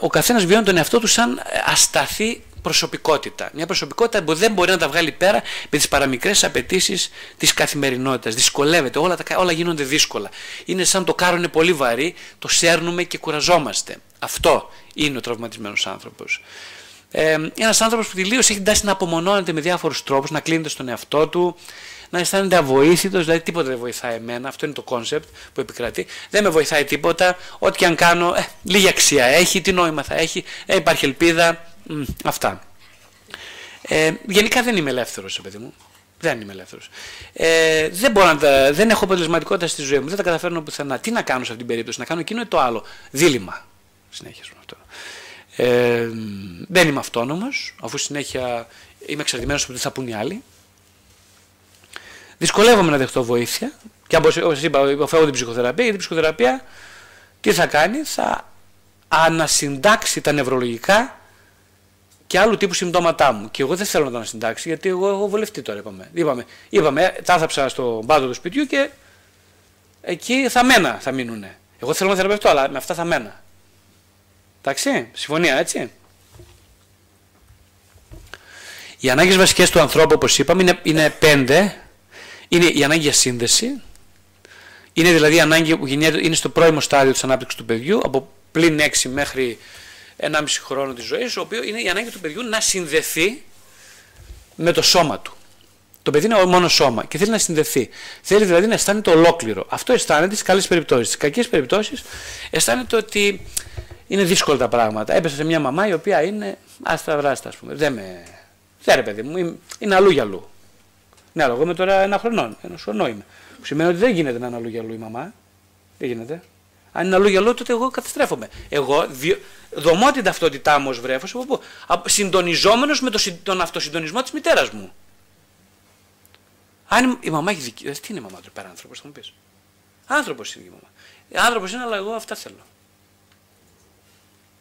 ο καθένας βιώνει τον εαυτό του σαν ασταθή προσωπικότητα. Μια προσωπικότητα που δεν μπορεί να τα βγάλει πέρα με τις παραμικρές απαιτήσεις της καθημερινότητας. Δυσκολεύεται, όλα, τα, όλα γίνονται δύσκολα. Είναι σαν το κάρο είναι πολύ βαρύ, το σέρνουμε και κουραζόμαστε. Αυτό είναι ο τραυματισμένος άνθρωπος. Ε, Ένας άνθρωπος που τελείως έχει τάση να απομονώνεται με διάφορους τρόπους, να κλείνεται στον εαυτό του, να αισθάνεται αβοήθητος, δηλαδή τίποτα δεν βοηθάει εμένα. Αυτό είναι το concept που επικρατεί. Δεν με βοηθάει τίποτα. Ό,τι και αν κάνω, ε, λίγη αξία έχει, τι νόημα θα έχει, ε, υπάρχει ελπίδα. Μ, αυτά. Ε, γενικά δεν είμαι ελεύθερος, παιδί μου. Δεν είμαι ελεύθερος. Ε, δεν, μπορώ να τα, δεν έχω αποτελεσματικότητα στη ζωή μου. Δεν τα καταφέρνω πουθενά. Τι να κάνω σε αυτήν την περίπτωση, να κάνω εκείνο ή το άλλο. Δίλημα. Συνέχεια αυτό. Ε, δεν είμαι αυτόνομος, αφού συνέχεια είμαι εξαρτημένος από τι θα πούν οι άλλοι. Δυσκολεύομαι να δεχτώ βοήθεια. Και όπως είπα, υποφέρω την ψυχοθεραπεία. Γιατί η ψυχοθεραπεία τι θα κάνει, θα ανασυντάξει τα νευρολογικά και άλλου τύπου συμπτώματά μου. Και εγώ δεν θέλω να τα ανασυντάξει, γιατί εγώ έχω βολευτεί τώρα, είπαμε. Είπαμε, είπαμε τα άθαψα στο πάτο του σπιτιού και εκεί θα μένα θα μείνουνε. Εγώ θέλω να θεραπευτώ, αλλά με αυτά θα μένα. Εντάξει, συμφωνία, έτσι. Οι ανάγκες βασικές του ανθρώπου, όπως είπαμε, είναι, είναι πέντε είναι η ανάγκη για σύνδεση. Είναι δηλαδή η ανάγκη που είναι στο πρώιμο στάδιο της ανάπτυξης του παιδιού, από πλην 6 μέχρι 1,5 χρόνο της ζωής, ο οποίος είναι η ανάγκη του παιδιού να συνδεθεί με το σώμα του. Το παιδί είναι μόνο σώμα και θέλει να συνδεθεί. Θέλει δηλαδή να αισθάνεται ολόκληρο. Αυτό αισθάνεται στις καλές περιπτώσεις. Στις κακές περιπτώσεις αισθάνεται ότι είναι δύσκολα τα πράγματα. Έπεσα σε μια μαμά η οποία είναι αστραβράστα, ας πούμε. Δεν με. Δεν ρε παιδί μου, είναι αλλού για αλλού. Ναι, αλλά εγώ είμαι τώρα ένα χρονό. Ένα χρονό είμαι. Που σημαίνει ότι δεν γίνεται να είναι αλλού για αλλού η μαμά. Δεν γίνεται. Αν είναι αλλού για αλλού, τότε εγώ καταστρέφομαι. Εγώ διο... δομώ την ταυτότητά μου ως βρέφος συντονιζόμενος με το, τον αυτοσυντονισμό της μητέρας μου. Αν η μαμά έχει δική. Τι είναι η μαμά του πέρα άνθρωπο, θα μου πεις. Άνθρωπος είναι η μαμά. Άνθρωπος είναι, αλλά εγώ αυτά θέλω.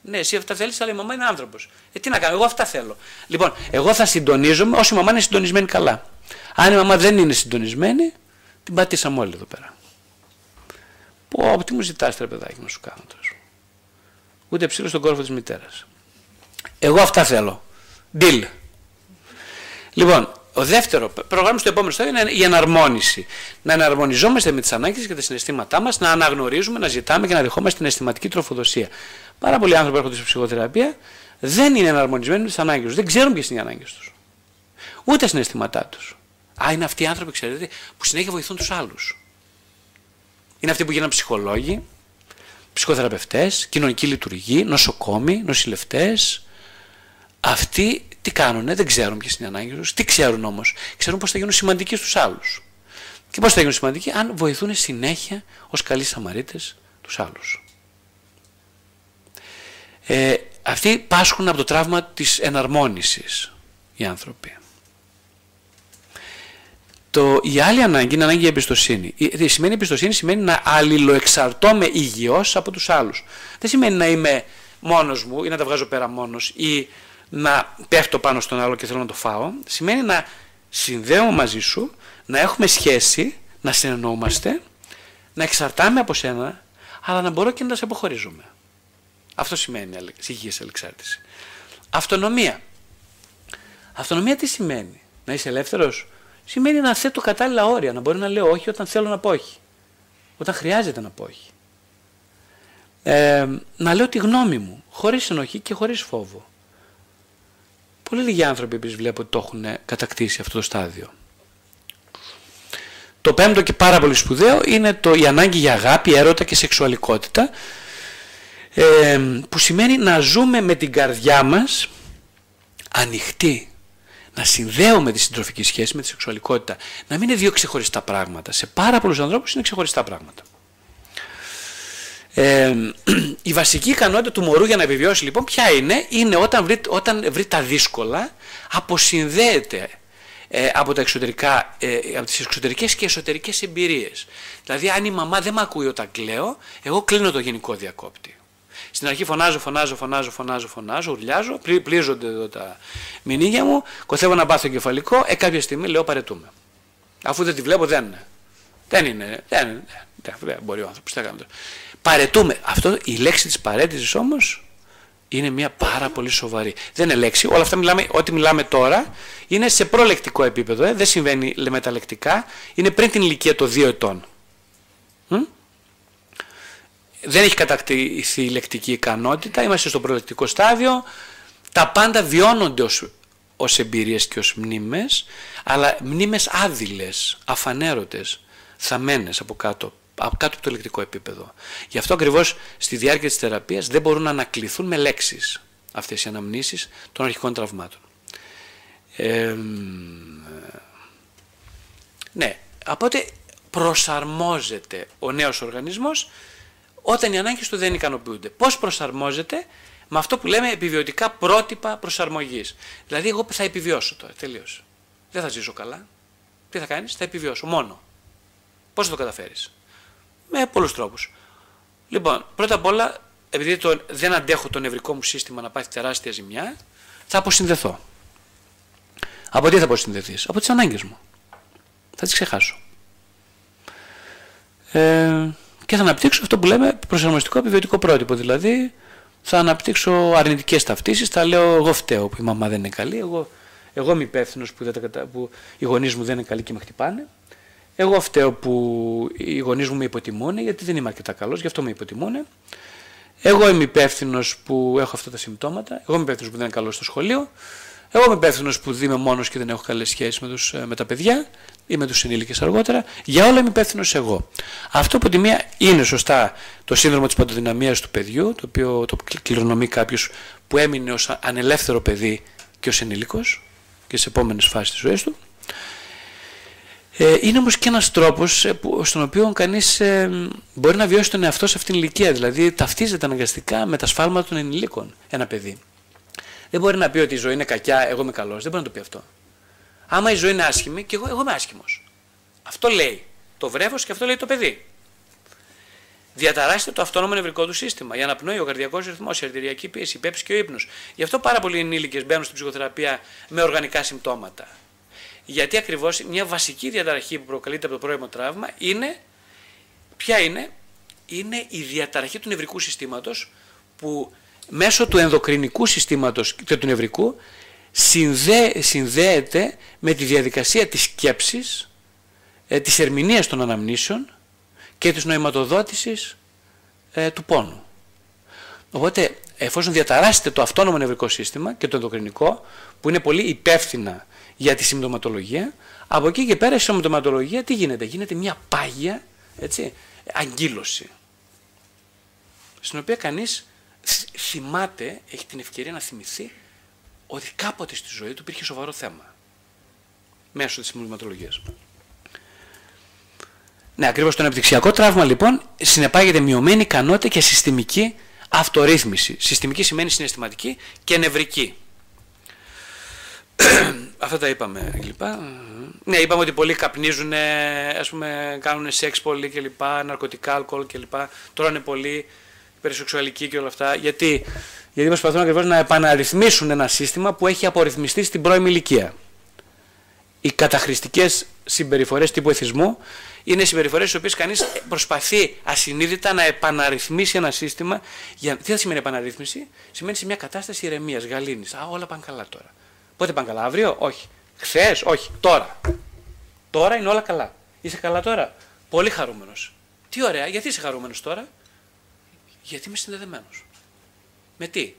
Ναι, εσύ αυτά θέλεις, αλλά η μαμά είναι άνθρωπος. Ε, τι να κάνω, εγώ αυτά θέλω. Λοιπόν, εγώ θα συντονίζομαι όσο η μαμά είναι συντονισμένη καλά. Αν η μαμά δεν είναι συντονισμένη, την πατήσαμε όλοι εδώ πέρα. Πω, τι μου ζητάς τρε παιδάκι να σου κάνω τώρα. Ούτε ψήλο στον κόρφο της μητέρας. Εγώ αυτά θέλω. Deal. Λοιπόν, ο δεύτερο πρόγραμμα στο επόμενο στάδιο είναι η εναρμόνιση. Να εναρμονιζόμαστε με τις ανάγκες και τα συναισθήματά μας, να αναγνωρίζουμε, να ζητάμε και να δεχόμαστε την αισθηματική τροφοδοσία. Πάρα πολλοί άνθρωποι έρχονται σε ψυχοθεραπεία δεν είναι εναρμονισμένοι με τι ανάγκες τους. Δεν ξέρουν ποιες είναι οι ανάγκες τους. Ούτε τα συναισθήματά τους. Α, είναι αυτοί οι άνθρωποι, ξέρετε, που συνέχεια βοηθούν τους άλλους. Είναι αυτοί που γίνανε ψυχολόγοι, ψυχοθεραπευτές, κοινωνικοί λειτουργοί, νοσοκόμοι, νοσηλευτές. Αυτοί τι κάνουν, δεν ξέρουν ποιες είναι οι ανάγκες τους. Τι ξέρουν όμως, ξέρουν πώς θα γίνουν σημαντικοί στους άλλους. Και πώς θα γίνουν σημαντικοί, αν βοηθούν συνέχεια ως καλοί Σαμαρίτες τους άλλους. Ε, αυτοί πάσχουν από το τραύμα της εναρμόνισης οι άνθρωποι. Το, η άλλη ανάγκη είναι ανάγκη για εμπιστοσύνη. Η, σημαίνει εμπιστοσύνη; Σημαίνει να αλληλοεξαρτώμαι υγιώς από τους άλλους. Δεν σημαίνει να είμαι μόνος μου ή να τα βγάζω πέρα μόνος ή να πέφτω πάνω στον άλλο και θέλω να το φάω. Σημαίνει να συνδέω μαζί σου, να έχουμε σχέση, να συνεννοούμαστε, να εξαρτάμε από σένα, αλλά να μπορώ και να σε αποχωρίζουμε. Αυτό σημαίνει υγιής ελεξάρτηση. Αυτονομία. Αυτονομία τι σημαίνει; Να είσαι ελεύθερος; Σημαίνει να θέτω κατάλληλα όρια, να μπορεί να λέω όχι όταν θέλω να πω όχι. Όταν χρειάζεται να πω όχι. Ε, να λέω τη γνώμη μου, χωρίς ενοχή και χωρίς φόβο. Πολύ λίγοι άνθρωποι επίσης βλέπω ότι το έχουν κατακτήσει αυτό το στάδιο. Το πέμπτο και πάρα πολύ σπουδαίο είναι το, η ανάγκη για αγάπη, έρωτα και σεξουαλικότητα ε, που σημαίνει να ζούμε με την καρδιά μας ανοιχτή να συνδέουμε τη συντροφική σχέση με τη σεξουαλικότητα. Να μην είναι δύο ξεχωριστά πράγματα. Σε πάρα πολλούς ανθρώπους είναι ξεχωριστά πράγματα. Ε, η βασική ικανότητα του μωρού για να επιβιώσει λοιπόν ποια είναι, είναι όταν βρει, όταν βρει τα δύσκολα, αποσυνδέεται ε, από, τα εξωτερικά, ε, από τις εξωτερικές και εσωτερικές εμπειρίες. Δηλαδή αν η μαμά δεν με ακούει όταν κλαίω, εγώ κλείνω το γενικό διακόπτη. Στην αρχή φωνάζω, φωνάζω, φωνάζω, φωνάζω, φωνάζω, ουρλιάζω, πλήζονται εδώ τα μηνύγια μου, κοθεύω να πάθω κεφαλικό, ε κάποια στιγμή λέω παρετούμε. Αφού δεν τη βλέπω δεν είναι. Δεν είναι. Δεν, είναι, δεν, δεν μπορεί ο άνθρωπος. Τι Παρετούμε. Αυτό, η λέξη της παρέτησης όμως είναι μια πάρα πολύ σοβαρή. Δεν είναι λέξη. Όλα αυτά μιλάμε, ό,τι μιλάμε τώρα είναι σε προλεκτικό επίπεδο. Ε. Δεν συμβαίνει μεταλεκτικά. Είναι πριν την ηλικία των δύο ετών. Δεν έχει κατακτηθεί η λεκτική ικανότητα. Είμαστε στο προλεκτικό στάδιο. Τα πάντα βιώνονται ως, ως εμπειρίες και ως μνήμες, αλλά μνήμες άδειλες, αφανέρωτες, θαμένες από κάτω κάτω από το ηλεκτρικό επίπεδο. Γι' αυτό ακριβώς στη διάρκεια της θεραπείας δεν μπορούν να ανακληθούν με λέξεις αυτές οι αναμνήσεις των αρχικών τραυμάτων. Ε, ναι, οπότε προσαρμόζεται ο νέος οργανισμός όταν οι ανάγκες του δεν ικανοποιούνται. Πώς προσαρμόζεται με αυτό που λέμε επιβιωτικά πρότυπα προσαρμογής. Δηλαδή εγώ θα επιβιώσω τώρα, τελείως. Δεν θα ζήσω καλά. Τι θα κάνεις, θα επιβιώσω μόνο. Πώς θα το καταφέρεις; Με πολλούς τρόπους. Λοιπόν, πρώτα απ' όλα, επειδή το, δεν αντέχω το νευρικό μου σύστημα να πάθει τεράστια ζημιά, θα αποσυνδεθώ. Από τι θα αποσυνδεθείς, Από τις ανάγκες μου. Θα τις ξεχάσω. Ε, και θα αναπτύξω αυτό που λέμε προσαρμοστικό επιβιωτικό πρότυπο. Δηλαδή, θα αναπτύξω αρνητικές ταυτίσεις, θα λέω εγώ φταίω που η μαμά δεν είναι καλή, εγώ, εγώ είμαι υπεύθυνος που, που οι γονείς μου δεν είναι καλοί και με χτυπάνε. Εγώ φταίω που οι γονείς μου με υποτιμούν γιατί δεν είμαι αρκετά καλός, γι' αυτό με υποτιμούν. Εγώ είμαι υπεύθυνος που έχω αυτά τα συμπτώματα. Εγώ είμαι υπεύθυνος που δεν είναι καλός στο σχολείο. Εγώ είμαι υπεύθυνος που είμαι μόνος και δεν έχω καλές σχέσεις με, ε, με τα παιδιά ή με τους ενήλικες αργότερα. Για όλα είμαι υπεύθυνος εγώ. Αυτό από τη μία είναι σωστά το σύνδρομο της παντοδυναμίας του παιδιού, το οποίο το κληρονομεί κάποιος που έμεινε ως ανελεύθερο παιδί και ως ενήλικος και σε επόμενες φάσεις της ζωής του. Ε, είναι όμως και ένας τρόπος ε, στον οποίο κανείς ε, μπορεί να βιώσει τον εαυτό σε αυτήν την ηλικία. Δηλαδή ταυτίζεται αναγκαστικά με τα σφάλματα των ενηλίκων ένα παιδί. Δεν μπορεί να πει ότι η ζωή είναι κακιά, εγώ είμαι καλός. Δεν μπορεί να το πει αυτό. Άμα η ζωή είναι άσχημη και εγώ, εγώ είμαι άσχημος. Αυτό λέει το βρέφος και αυτό λέει το παιδί. Διαταράσσεται το αυτόνομο νευρικό του σύστημα. Η αναπνοή, ο καρδιακός ρυθμός, η αρτηριακή πίεση, η πέψη και ο ύπνος. Γι' αυτό πάρα πολλοί ενήλικες μπαίνουν στην ψυχοθεραπεία με οργανικά συμπτώματα. Γιατί ακριβώς μια βασική διαταραχή που προκαλείται από το πρώιμο τραύμα είναι, ποια είναι, είναι η διαταραχή του νευρικού συστήματος που μέσω του ενδοκρινικού συστήματος και του νευρικού συνδέ, συνδέεται με τη διαδικασία της σκέψης, ε, της ερμηνείας των αναμνήσεων και της νοηματοδότησης ε, του πόνου. Οπότε, εφόσον διαταράσσεται το αυτόνομο νευρικό σύστημα και το ενδοκρινικό, που είναι πολύ υπεύθυνα για τη συμπτωματολογία. Από εκεί και πέρα η συμπτωματολογία τι γίνεται; Γίνεται μια πάγια έτσι, αγκύλωση. Στην οποία κανείς θυμάται, έχει την ευκαιρία να θυμηθεί ότι κάποτε στη ζωή του υπήρχε σοβαρό θέμα. Μέσω της συμπτωματολογίας. Ναι, ακριβώς το αναπτυξιακό τραύμα λοιπόν συνεπάγεται μειωμένη ικανότητα και συστημική αυτορύθμιση. Συστημική σημαίνει συναισθηματική και νευρική. Αυτά τα είπαμε λοιπά. Ναι, είπαμε ότι πολλοί καπνίζουν, ας πούμε, κάνουν σεξ πολύ κλπ, ναρκωτικά, αλκοόλ κλπ. Τρώνε πολύ, υπερσεξουαλικοί και όλα αυτά. Γιατί, Γιατί προσπαθούν ακριβώς να επαναρρυθμίσουν ένα σύστημα που έχει απορριθμιστεί στην πρώιμη ηλικία. Οι καταχρηστικές συμπεριφορές τύπου εθισμού είναι συμπεριφορές στις οποίες κανείς προσπαθεί ασυνείδητα να επαναρρυθμίσει ένα σύστημα. Για... Τι θα σημαίνει επαναρρύθμιση, σημαίνει σε μια κατάσταση ηρεμίας, γαλήνης. Α, όλα πάνε καλά τώρα. Πότε πάνε καλά, αύριο, όχι. Χθες, όχι. Τώρα. Τώρα είναι όλα καλά. Είσαι καλά τώρα; Πολύ χαρούμενος. Τι ωραία, γιατί είσαι χαρούμενος τώρα; Γιατί είμαι συνδεδεμένος. Με τι,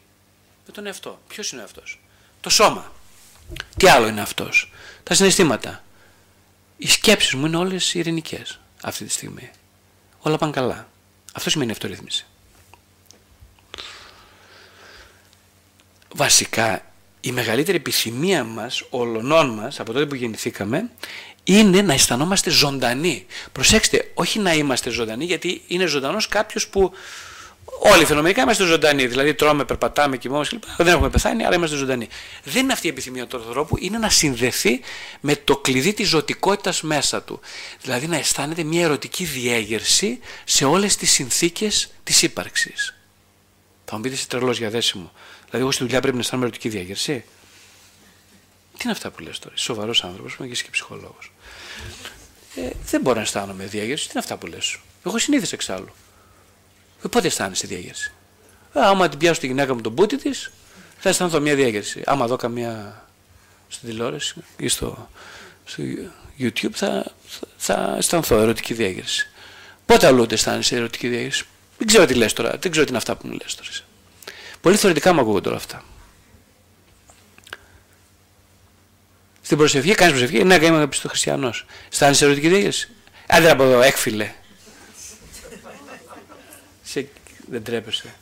με τον εαυτό. Ποιος είναι ο εαυτός, Το σώμα. Τι άλλο είναι αυτός, Τα συναισθήματα. Οι σκέψεις μου είναι όλες ειρηνικές αυτή τη στιγμή. Όλα πάνε καλά. Αυτό σημαίνει αυτορύθμιση. Βασικά η μεγαλύτερη επιθυμία μας, ολονών μας, από τότε που γεννηθήκαμε, είναι να αισθανόμαστε ζωντανοί. Προσέξτε, όχι να είμαστε ζωντανοί, γιατί είναι ζωντανός κάποιος που όλοι φαινομενικά είμαστε ζωντανοί. Δηλαδή τρώμε, περπατάμε, κοιμόμαστε κλπ. Δεν έχουμε πεθάνει, αλλά είμαστε ζωντανοί. Δεν είναι αυτή η επιθυμία του ανθρώπου, είναι να συνδεθεί με το κλειδί της ζωτικότητας μέσα του. Δηλαδή να αισθάνεται μια ερωτική διέγερση σε όλες τις συνθήκες της ύπαρξης. Θα μου πείτε είσαι τρελός για δέσιμο. Δηλαδή, εγώ στη δουλειά πρέπει να αισθάνομαι ερωτική διαγερσή. Τι είναι αυτά που λες τώρα, είσαι σοβαρός άνθρωπος, είμαι και εσύ και ψυχολόγος. Ε, δεν μπορώ να αισθάνομαι διάγερση. Τι είναι αυτά που λες; Εγώ συνήθισα εξάλλου. Ε, πότε αισθάνεσαι διάγερση. άμα την πιάσω τη γυναίκα μου τον πούτη της, θα αισθανθώ μια διέγερση. Άμα δω καμία στην τηλεόραση ή στο, στο YouTube θα, θα αισθανθώ ερωτική διέγερση. Πότε αλλού δεν αισθάνεσαι ερωτική διέγερση; Δεν ξέρω τι λες τώρα, δεν ξέρω τι είναι αυτά που μου λες τώρα. Πολύ θεωρητικά μου ακούγονται όλα αυτά. Στην προσευχή, κάνεις προσευχή, ναι, είμαι αγαπητό χριστιανός. Αισθάνεσαι ερωτική διέγερση; Άντε από εδώ, έκφυλε. Σε... Δεν τρέπεσαι.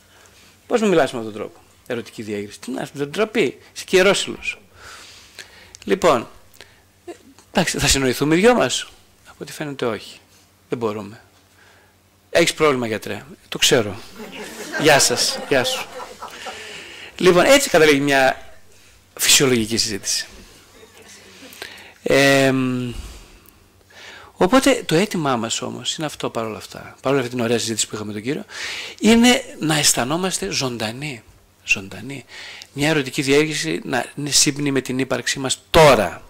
Πώς μου μιλάς με αυτόν τον τρόπο; Ερωτική διέγερση. Τι να δεν τροπή. Είσαι καιρόσυλο. Λοιπόν, εντάξει, θα συνοηθούμε οι δυο μας. Από ό,τι φαίνεται όχι. Δεν μπορούμε. Έχεις πρόβλημα γιατρέ. Το ξέρω. Γεια σας. Γεια σου. Λοιπόν, έτσι καταλήγει μια φυσιολογική συζήτηση. Ε, Οπότε το αίτημά μας όμως είναι αυτό παρόλα αυτά, παρόλα αυτή την ωραία συζήτηση που είχαμε τον κύριο, είναι να αισθανόμαστε ζωντανοί. ζωντανοί. Μια ερωτική διέγερση να είναι σύμπνη με την ύπαρξή μας τώρα.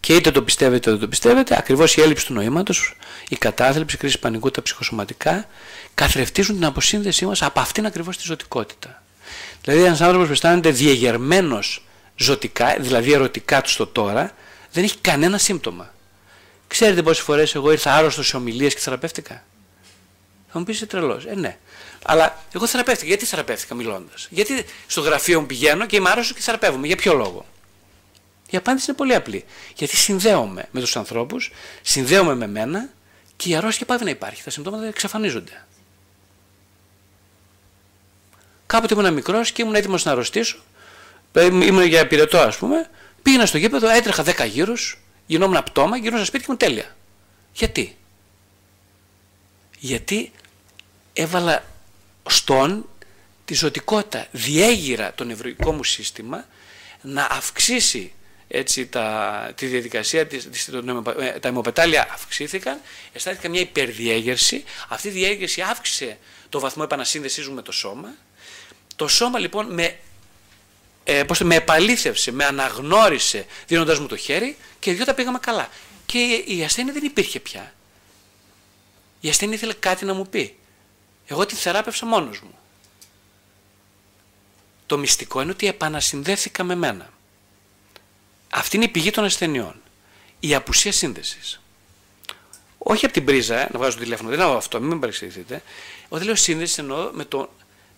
Και είτε το πιστεύετε είτε δεν το πιστεύετε, ακριβώς η έλλειψη του νοήματος, η κατάθλιψη, η κρίση πανικού, τα ψυχοσωματικά, καθρεφτίζουν την αποσύνδεσή μας από αυτήν ακριβώς τη ζωτικότητα. Δηλαδή ένας άνθρωπος που αισθάνεται διεγερμένος ζωτικά, δηλαδή ερωτικά του στο τώρα, δεν έχει κανένα σύμπτωμα. Ξέρετε πόσες φορές εγώ ήρθα άρρωστος σε ομιλίες και θεραπεύτηκα; Θα μου πεις είσαι τρελός. Ε, ναι. Αλλά εγώ θεραπεύτηκα. Γιατί θεραπεύτηκα μιλώντας; Γιατί στο γραφείο μου πηγαίνω και είμαι άρρωστος και θεραπεύομαι; Για ποιο λόγο; Η απάντηση είναι πολύ απλή. Γιατί συνδέομαι με τους ανθρώπους, συνδέομαι με μένα και η αρρώστια πάει να υπάρχει. Τα συμπτώματα εξαφανίζονται. Κάποτε ήμουν μικρός και ήμουν έτοιμος να αρρωστήσω. Ε, ήμουν για πυρετό, ας πούμε. Πήγαινα στο γήπεδο, έτρεχα 10 γύρους, γινόμουν πτώμα, γινόμουν σπίτι και μου τέλεια. Γιατί; Γιατί έβαλα στον τη ζωτικότητα, διέγειρα το νευρικό μου σύστημα να αυξήσει έτσι, τα, τη διαδικασία, της, ε, τα αιμοπετάλια αυξήθηκαν, αισθάνθηκα μια υπερδιέγερση, αυτή η διέγερση αύξησε το βαθμό επανασύνδεσής μου με το σώμα, το σώμα λοιπόν με ε, πώς με επαλήθευσε, με αναγνώρισε δίνοντας μου το χέρι και οι δυο τα πήγαμε καλά. Και η ασθένεια δεν υπήρχε πια. Η ασθένεια ήθελε κάτι να μου πει. Εγώ τη θεράπευσα μόνος μου. Το μυστικό είναι ότι επανασυνδέθηκα με μένα. Αυτή είναι η πηγή των ασθενειών. Η απουσία σύνδεσης. Όχι από την πρίζα, ε, να βγάζω το τηλέφωνο, δεν εννοώ αυτό, μην με παρεξηγηθείτε. Όταν λέω σύνδεση εννοώ με το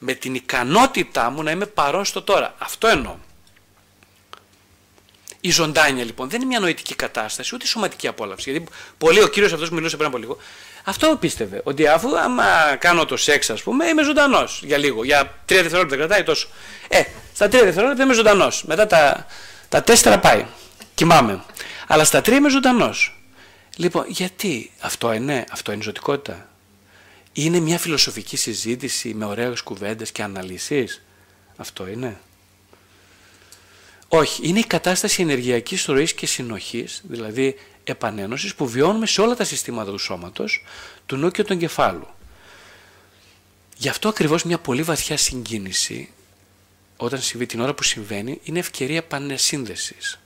με την ικανότητά μου να είμαι παρόν στο τώρα. Αυτό εννοώ. Η ζωντάνια λοιπόν δεν είναι μια νοητική κατάσταση, ούτε σωματική απόλαυση. Γιατί πολύ ο κύριος αυτός που μιλούσε πριν από λίγο, αυτό πίστευε. Ότι αφού άμα κάνω το σεξ, ας πούμε, είμαι ζωντανός για λίγο. Για τρία δευτερόλεπτα κρατάει τόσο. Ε, στα τρία δευτερόλεπτα είμαι ζωντανός. Μετά τα, τα τέσσερα πάει. Κοιμάμαι. Αλλά στα τρία είμαι ζωντανός. Λοιπόν, γιατί αυτό είναι, αυτό είναι ζωτικότητα; Είναι μια φιλοσοφική συζήτηση με ωραίες κουβέντες και αναλύσεις; Αυτό είναι; Όχι, είναι η κατάσταση ενεργειακής ροής και συνοχής, δηλαδή επανένωσης που βιώνουμε σε όλα τα συστήματα του σώματος, του νου και του εγκεφάλου. Γι' αυτό ακριβώς μια πολύ βαθιά συγκίνηση, όταν συμβεί την ώρα που συμβαίνει, είναι ευκαιρία πανεσύνδεσης.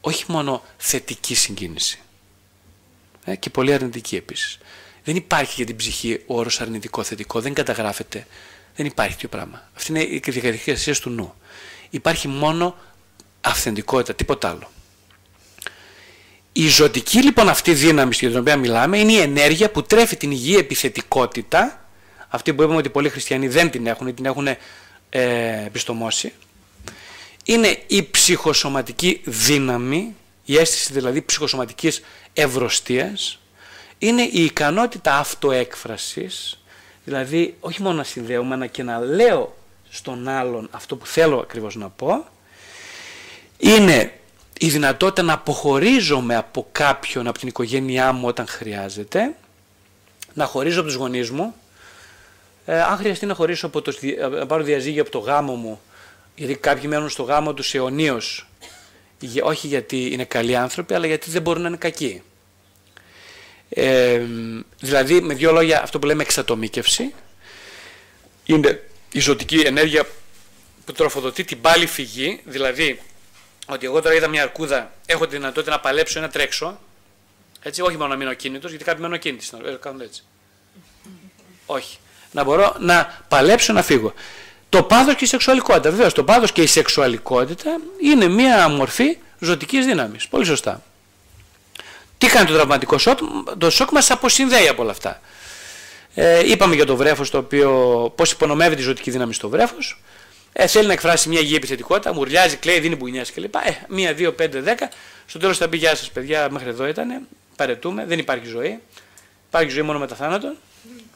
Όχι μόνο θετική συγκίνηση. Ε, και πολύ αρνητική επίσης. Δεν υπάρχει για την ψυχή ο όρος αρνητικό-θετικό, δεν καταγράφεται. Δεν υπάρχει τέτοιο πράγμα. Αυτή είναι η διαδικασία του νου. Υπάρχει μόνο αυθεντικότητα, τίποτα άλλο. Η ζωτική λοιπόν αυτή δύναμη για την οποία μιλάμε είναι η ενέργεια που τρέφει την υγιή επιθετικότητα, αυτή που είπαμε ότι πολλοί χριστιανοί δεν την έχουν ή την έχουν ε, επιστομώσει. Είναι η ψυχοσωματική δύναμη, η αίσθηση δηλαδή ψυχοσωματικής ευρωστίας, είναι η ικανότητα αυτοέκφρασης, δηλαδή όχι μόνο να συνδέουμε, αλλά και να λέω στον άλλον αυτό που θέλω ακριβώς να πω, είναι η δυνατότητα να αποχωρίζομαι από κάποιον, από την οικογένειά μου όταν χρειάζεται, να χωρίζω από τους γονείς μου, ε, αν χρειαστεί να χωρίσω από το, να πάρω διαζύγιο από το γάμο μου, γιατί κάποιοι μένουν στο γάμο τους αιωνίως, όχι γιατί είναι καλοί άνθρωποι, αλλά γιατί δεν μπορούν να είναι κακοί. Ε, δηλαδή, με δύο λόγια, αυτό που λέμε εξατομίκευση είναι η ζωτική ενέργεια που τροφοδοτεί την πάλι φυγή, δηλαδή ότι εγώ τώρα είδα μια αρκούδα, έχω τη δυνατότητα να παλέψω ή να τρέξω, έτσι, όχι μόνο να μείνω κίνητος, γιατί κάποιοι μένουν κίνητοι, ε, κάνουν έτσι. όχι. Να μπορώ να παλέψω να φύγω. Το πάθος και η σεξουαλικότητα. Βεβαίως το πάθος και η σεξουαλικότητα είναι μια μορφή ζωτικής δύναμης. Πολύ σωστά. Τι κάνει το τραυματικό σοκ, το σοκ μας αποσυνδέει από όλα αυτά. Ε, είπαμε για το βρέφος το οποίο πώς υπονομεύει τη ζωτική δύναμη στο βρέφος. Ε, θέλει να εκφράσει μια υγιή επιθετικότητα, μουρλιάζει, κλαίει, δίνει μπουνιάς κλπ. Ε, μία, δύο, πέντε, δέκα. Στο τέλος θα πει γεια σας παιδιά, μέχρι εδώ ήταν, παρετούμε, δεν υπάρχει ζωή. Υπάρχει ζωή μόνο μετά θάνατο.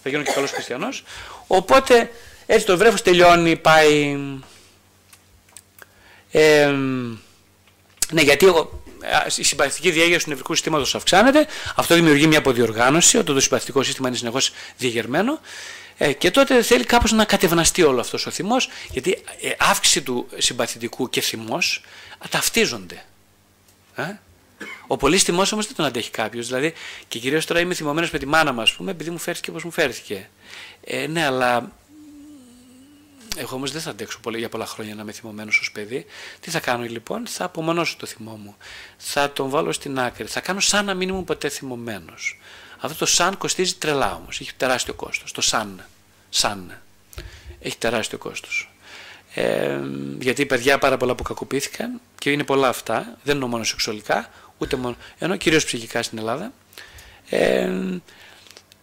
Θα γίνω και καλός χριστιανός. Οπότε έτσι το βρέφος τελειώνει, πάει... Ε, ναι, γιατί εγώ, η συμπαθητική διέγερση του νευρικού συστήματος αυξάνεται. Αυτό δημιουργεί μια αποδιοργάνωση, όταν το συμπαθητικό σύστημα είναι συνεχώς διεγερμένο. Ε, και τότε θέλει κάπως να κατευναστεί όλο αυτός ο θυμός, γιατί ε, αύξηση του συμπαθητικού και θυμός ταυτίζονται. Ε; Ο πολύς θυμός όμως δεν τον αντέχει κάποιος. Δηλαδή, και κυρίως τώρα είμαι θυμωμένος με τη μάνα μου, ας πούμε, επειδή μου φέρθηκε όπως μου φέρθηκε. Ε, ναι, αλλά εγώ όμως δεν θα αντέξω πολύ, για πολλά χρόνια να είμαι θυμωμένος ως παιδί. Τι θα κάνω λοιπόν, θα απομονώσω το θυμό μου. Θα τον βάλω στην άκρη. Θα κάνω σαν να μην ήμουν ποτέ θυμωμένος. Αυτό το σαν κοστίζει τρελά όμως. Έχει τεράστιο κόστος. Το σαν. Σαν. Έχει τεράστιο κόστος. Ε, γιατί παιδιά πάρα πολλά που κακοποιήθηκαν και είναι πολλά αυτά. Δεν είναι μόνο σεξουαλικά, ούτε μόνο. ενώ κυρίως ψυχικά στην Ελλάδα. Ε,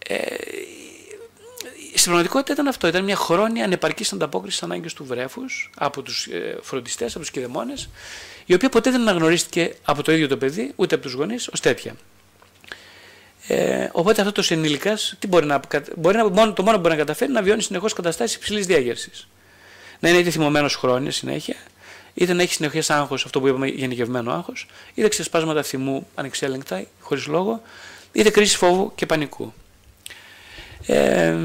ε, στην πραγματικότητα ήταν αυτό. Ήταν μια χρόνια ανεπαρκής ανταπόκριση στις ανάγκες του βρέφους από τους ε, φροντιστές, από τους κηδεμόνε, η οποία ποτέ δεν αναγνωρίστηκε από το ίδιο το παιδί, ούτε από τους γονείς, ως τέτοια. Ε, οπότε αυτό το ενήλικα, τι μπορεί να, μπορεί να, μόνο, το μόνο που μπορεί να καταφέρει να βιώνει συνεχώς καταστάσεις υψηλής διάγερση. Να είναι είτε θυμωμένος χρόνια συνέχεια, είτε να έχει συνεχές άγχος, αυτό που είπαμε γενικευμένο άγχος, είτε ξεσπάσματα θυμού ανεξέλεγκτα, χωρίς λόγο, είτε κρίση φόβου και πανικού. Ε,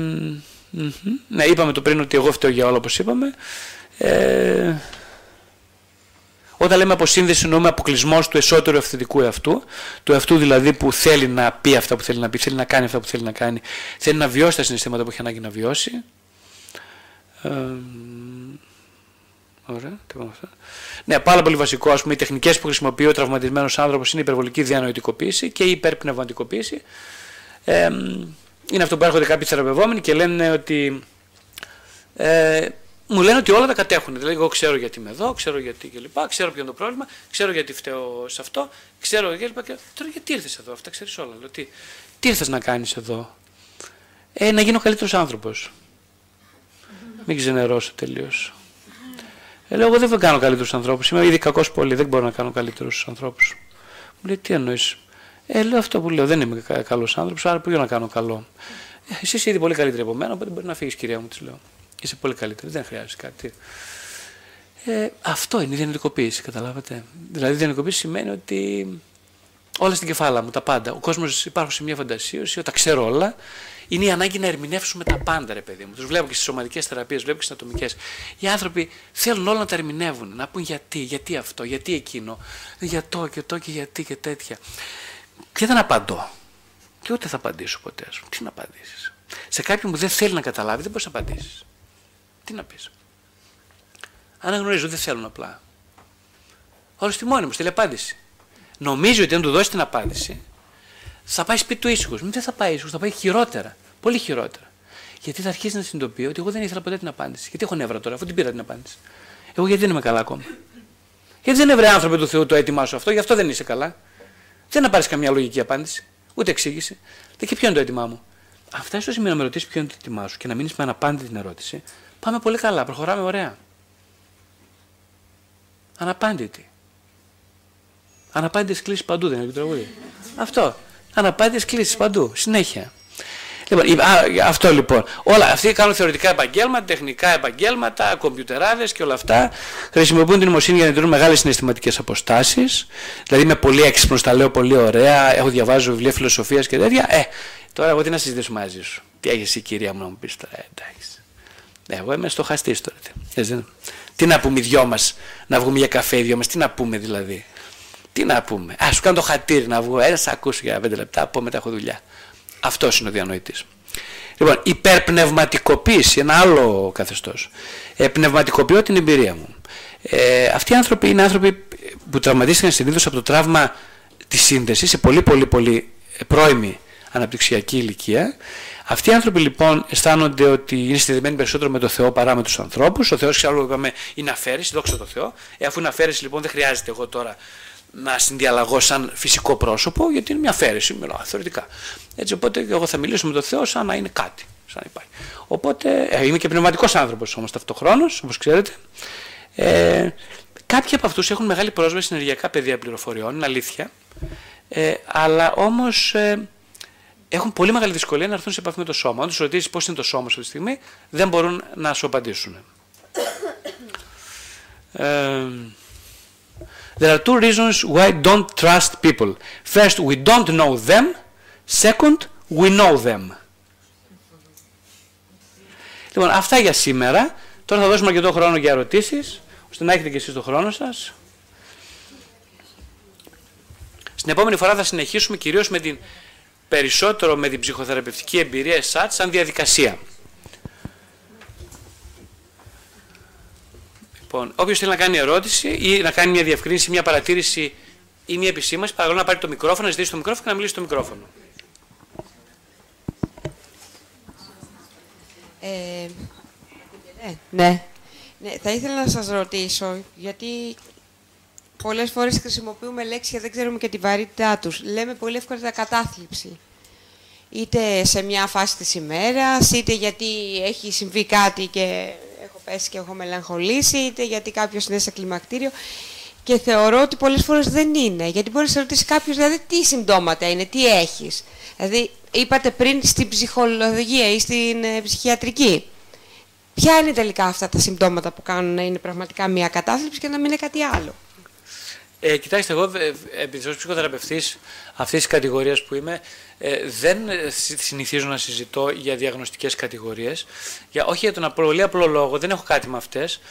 ναι, είπαμε το πριν ότι εγώ φταίω για όλα όπως είπαμε. Ε, όταν λέμε αποσύνδεση εννοούμε αποκλεισμός του εσωτερικού αυθεντικού εαυτού, του εαυτού δηλαδή που θέλει να πει αυτά που θέλει να πει, θέλει να κάνει αυτά που θέλει να κάνει, θέλει να βιώσει τα συναισθήματα που έχει ανάγκη να βιώσει. Ε, Ωραία, τι αυτό. Ναι, πάρα πολύ βασικό. Ας πούμε, οι τεχνικές που χρησιμοποιεί ο τραυματισμένος άνθρωπος είναι η υπερβολική διανοητικοποίηση και η υπερπνευματικοποίηση. Ε, είναι αυτό που έρχονται κάποιοι θεραπευόμενοι και λένε ότι. Ε, μου λένε ότι όλα τα κατέχουν. Δηλαδή, εγώ ξέρω γιατί είμαι εδώ, ξέρω γιατί κλπ. Ξέρω ποιο είναι το πρόβλημα, ξέρω γιατί φταίω σε αυτό, ξέρω κλπ. Και τώρα γιατί ήρθες εδώ, αυτά ξέρεις όλα. Λέω, τι, τι ήρθες να κάνεις εδώ, ε, Να γίνω καλύτερος άνθρωπος. Μην ξενερώσω τελείως. Ε, λέω, εγώ δεν κάνω καλύτερους ανθρώπους. Είμαι ήδη κακός πολύ, δεν μπορώ να κάνω καλύτερους ανθρώπους. Μου λέει, τι εννοείς; Ε, λέω αυτό που λέω, δεν είμαι καλός άνθρωπος, άρα πήγα να κάνω καλό. Ε, εσύ είσαι ήδη πολύ καλύτερη από μένα, οπότε μπορεί να φύγεις, κυρία μου, της λέω. Είσαι πολύ καλύτερη, δεν χρειάζεται κάτι. Ε, αυτό είναι η διανοητικοποίηση, καταλάβατε. Δηλαδή, η διανοητικοποίηση σημαίνει ότι όλα στην κεφάλα μου, τα πάντα. Ο κόσμος υπάρχουν σε μια φαντασίωση, όταν ξέρω όλα, είναι η ανάγκη να ερμηνεύσουμε τα πάντα, ρε παιδί μου. Τους βλέπω και στις σωματικές θεραπείες, βλέπω και στις ατομικές. Οι άνθρωποι θέλουν όλα να τα ερμηνεύουν, να πούν γιατί, γιατί αυτό, γιατί εκείνο, για το και το και γιατί και τέτοια. Και δεν απαντώ. Και ούτε θα απαντήσω ποτέ. Τι να απαντήσεις. Σε κάποιον που δεν θέλει να καταλάβει, δεν μπορείς να απαντήσεις. Τι να πεις. Αναγνωρίζω, δεν θέλουν απλά. Όλος στη μόνη μου, στείλει απάντηση. Νομίζει ότι αν του δώσει την απάντηση, θα πάει σπίτι του ήσυχος. Μην δεν θα πάει ήσυχος, θα πάει χειρότερα. Πολύ χειρότερα. Γιατί θα αρχίσει να συνειδητοποιεί ότι εγώ δεν ήθελα ποτέ την απάντηση. Γιατί έχω νεύρα τώρα, αφού την πήρα την απάντηση. Εγώ γιατί δεν είμαι καλά ακόμα. Γιατί δεν είναι βρε άνθρωποι του Θεού το έτοιμά σου αυτό, γι' αυτό δεν είσαι καλά. Δεν να πάρεις καμιά λογική απάντηση, ούτε εξήγηση. Και ποιο είναι το έτοιμά μου; Αν φτάσει στο σημείο να με ρωτήσεις ποιο είναι το έτοιμά σου και να μείνεις με αναπάντητη την ερώτηση, πάμε πολύ καλά, προχωράμε ωραία. Αναπάντητη. Αναπάντητες κλήσεις παντού, δεν είναι το τραγούδι. Αυτό. Αναπάντητες κλήσεις παντού. Συνέχεια. Λοιπόν, αυτό λοιπόν. Όλα αυτοί κάνουν θεωρητικά επαγγέλματα, τεχνικά επαγγέλματα, κομπιουτεράδες και όλα αυτά. Χρησιμοποιούν την νοημοσύνη για να εντηρούν μεγάλες συναισθηματικές αποστάσεις. Δηλαδή είμαι πολύ έξυπνος, τα λέω πολύ ωραία, έχω διαβάσει βιβλία φιλοσοφίας και τέτοια. Ε, τώρα εγώ τι να συζητήσω μαζί σου; Τι έχεις η κυρία μου να μου πεις τώρα, ε, εντάξει. Ε, εγώ είμαι στοχαστή τώρα. Τι, τι να πούμε οι δυο μας, να βγούμε για καφέ οι δυο μας, τι να πούμε δηλαδή; Τι να πούμε; Α σου κάνω το χατήρι να βγω, ένα ακούσω για πέντε λεπτά, από μετά έχω δουλειά. Αυτός είναι ο διανοητής. Λοιπόν, υπερπνευματικοποίηση, ένα άλλο καθεστώς. Ε, πνευματικοποιώ την εμπειρία μου. Ε, αυτοί οι άνθρωποι είναι άνθρωποι που τραυματίστηκαν συνήθως από το τραύμα της σύνδεσης σε πολύ πολύ πολύ πρώιμη αναπτυξιακή ηλικία, Αυτοί οι άνθρωποι λοιπόν αισθάνονται ότι είναι συνδεδεμένοι περισσότερο με το Θεό παρά με τους ανθρώπους. Ο Θεός, ξέρω, είπαμε, είναι αφαίρεση, δόξα τω Θεώ. Ε, αφού είναι αφαίρεση, λοιπόν, δεν χρειάζεται εγώ τώρα να συνδιαλλαγώ σαν φυσικό πρόσωπο, γιατί είναι μια αφαίρεση, μιλάω θεωρητικά. Έτσι, οπότε εγώ θα μιλήσω με τον Θεό σαν να είναι κάτι. Σαν να υπάρχει. Οπότε, ε, είμαι και πνευματικός άνθρωπος όμως ταυτοχρόνως, όπως ξέρετε. Ε, κάποιοι από αυτούς έχουν μεγάλη πρόσβαση σε ενεργειακά πεδία πληροφοριών, είναι αλήθεια. Ε, αλλά όμως ε, έχουν πολύ μεγάλη δυσκολία να έρθουν σε επαφή με το σώμα. Αν τους ρωτήσεις πώς είναι το σώμα αυτή τη στιγμή, δεν μπορούν να σου απαντήσουν. Ε, there are two reasons why don't trust people. First, we don't know them. Second, we know them. Λοιπόν, αυτά για σήμερα. Τώρα θα δώσουμε αρκετό χρόνο για ερωτήσεις, ώστε να έχετε και εσείς το χρόνο σας. Στην επόμενη φορά θα συνεχίσουμε κυρίως με την περισσότερο με την ψυχοθεραπευτική εμπειρία ΕΣΑΤ σαν διαδικασία. Λοιπόν, όποιος θέλει να κάνει ερώτηση ή να κάνει μια διευκρίνηση, μια παρατήρηση ή μια επισήμαση, παρακαλώ να πάρει το μικρόφωνο, να ζητήσει το μικρόφωνο και να μιλήσει στο μικρόφωνο. Ε, ναι, ναι. ναι. Θα ήθελα να σας ρωτήσω, γιατί πολλές φορές χρησιμοποιούμε λέξεις και δεν ξέρουμε και τη βαρύτητά τους. Λέμε πολύ εύκολα κατάθλιψη. Είτε σε μια φάση της ημέρας, είτε γιατί έχει συμβεί κάτι και έχω πέσει και έχω μελαγχολήσει, είτε γιατί κάποιος είναι σε κλιμακτήριο. Και θεωρώ ότι πολλές φορές δεν είναι. Γιατί μπορείς να ρωτήσει κάποιος δηλαδή τι συμπτώματα είναι, τι έχεις. Δηλαδή, είπατε πριν στην ψυχολογία ή στην ε, ψυχιατρική. Ποια είναι τελικά αυτά τα συμπτώματα που κάνουν να είναι πραγματικά μια κατάθλιψη και να μην είναι κάτι άλλο; Ε, κοιτάξτε, εγώ επειδή ως ψυχοθεραπευτής αυτής της κατηγορίας που είμαι, ε, δεν ε, συνηθίζω να συζητώ για διαγνωστικές κατηγορίες. Για, όχι για τον πολύ απλό λόγο, δεν έχω κάτι με αυτές,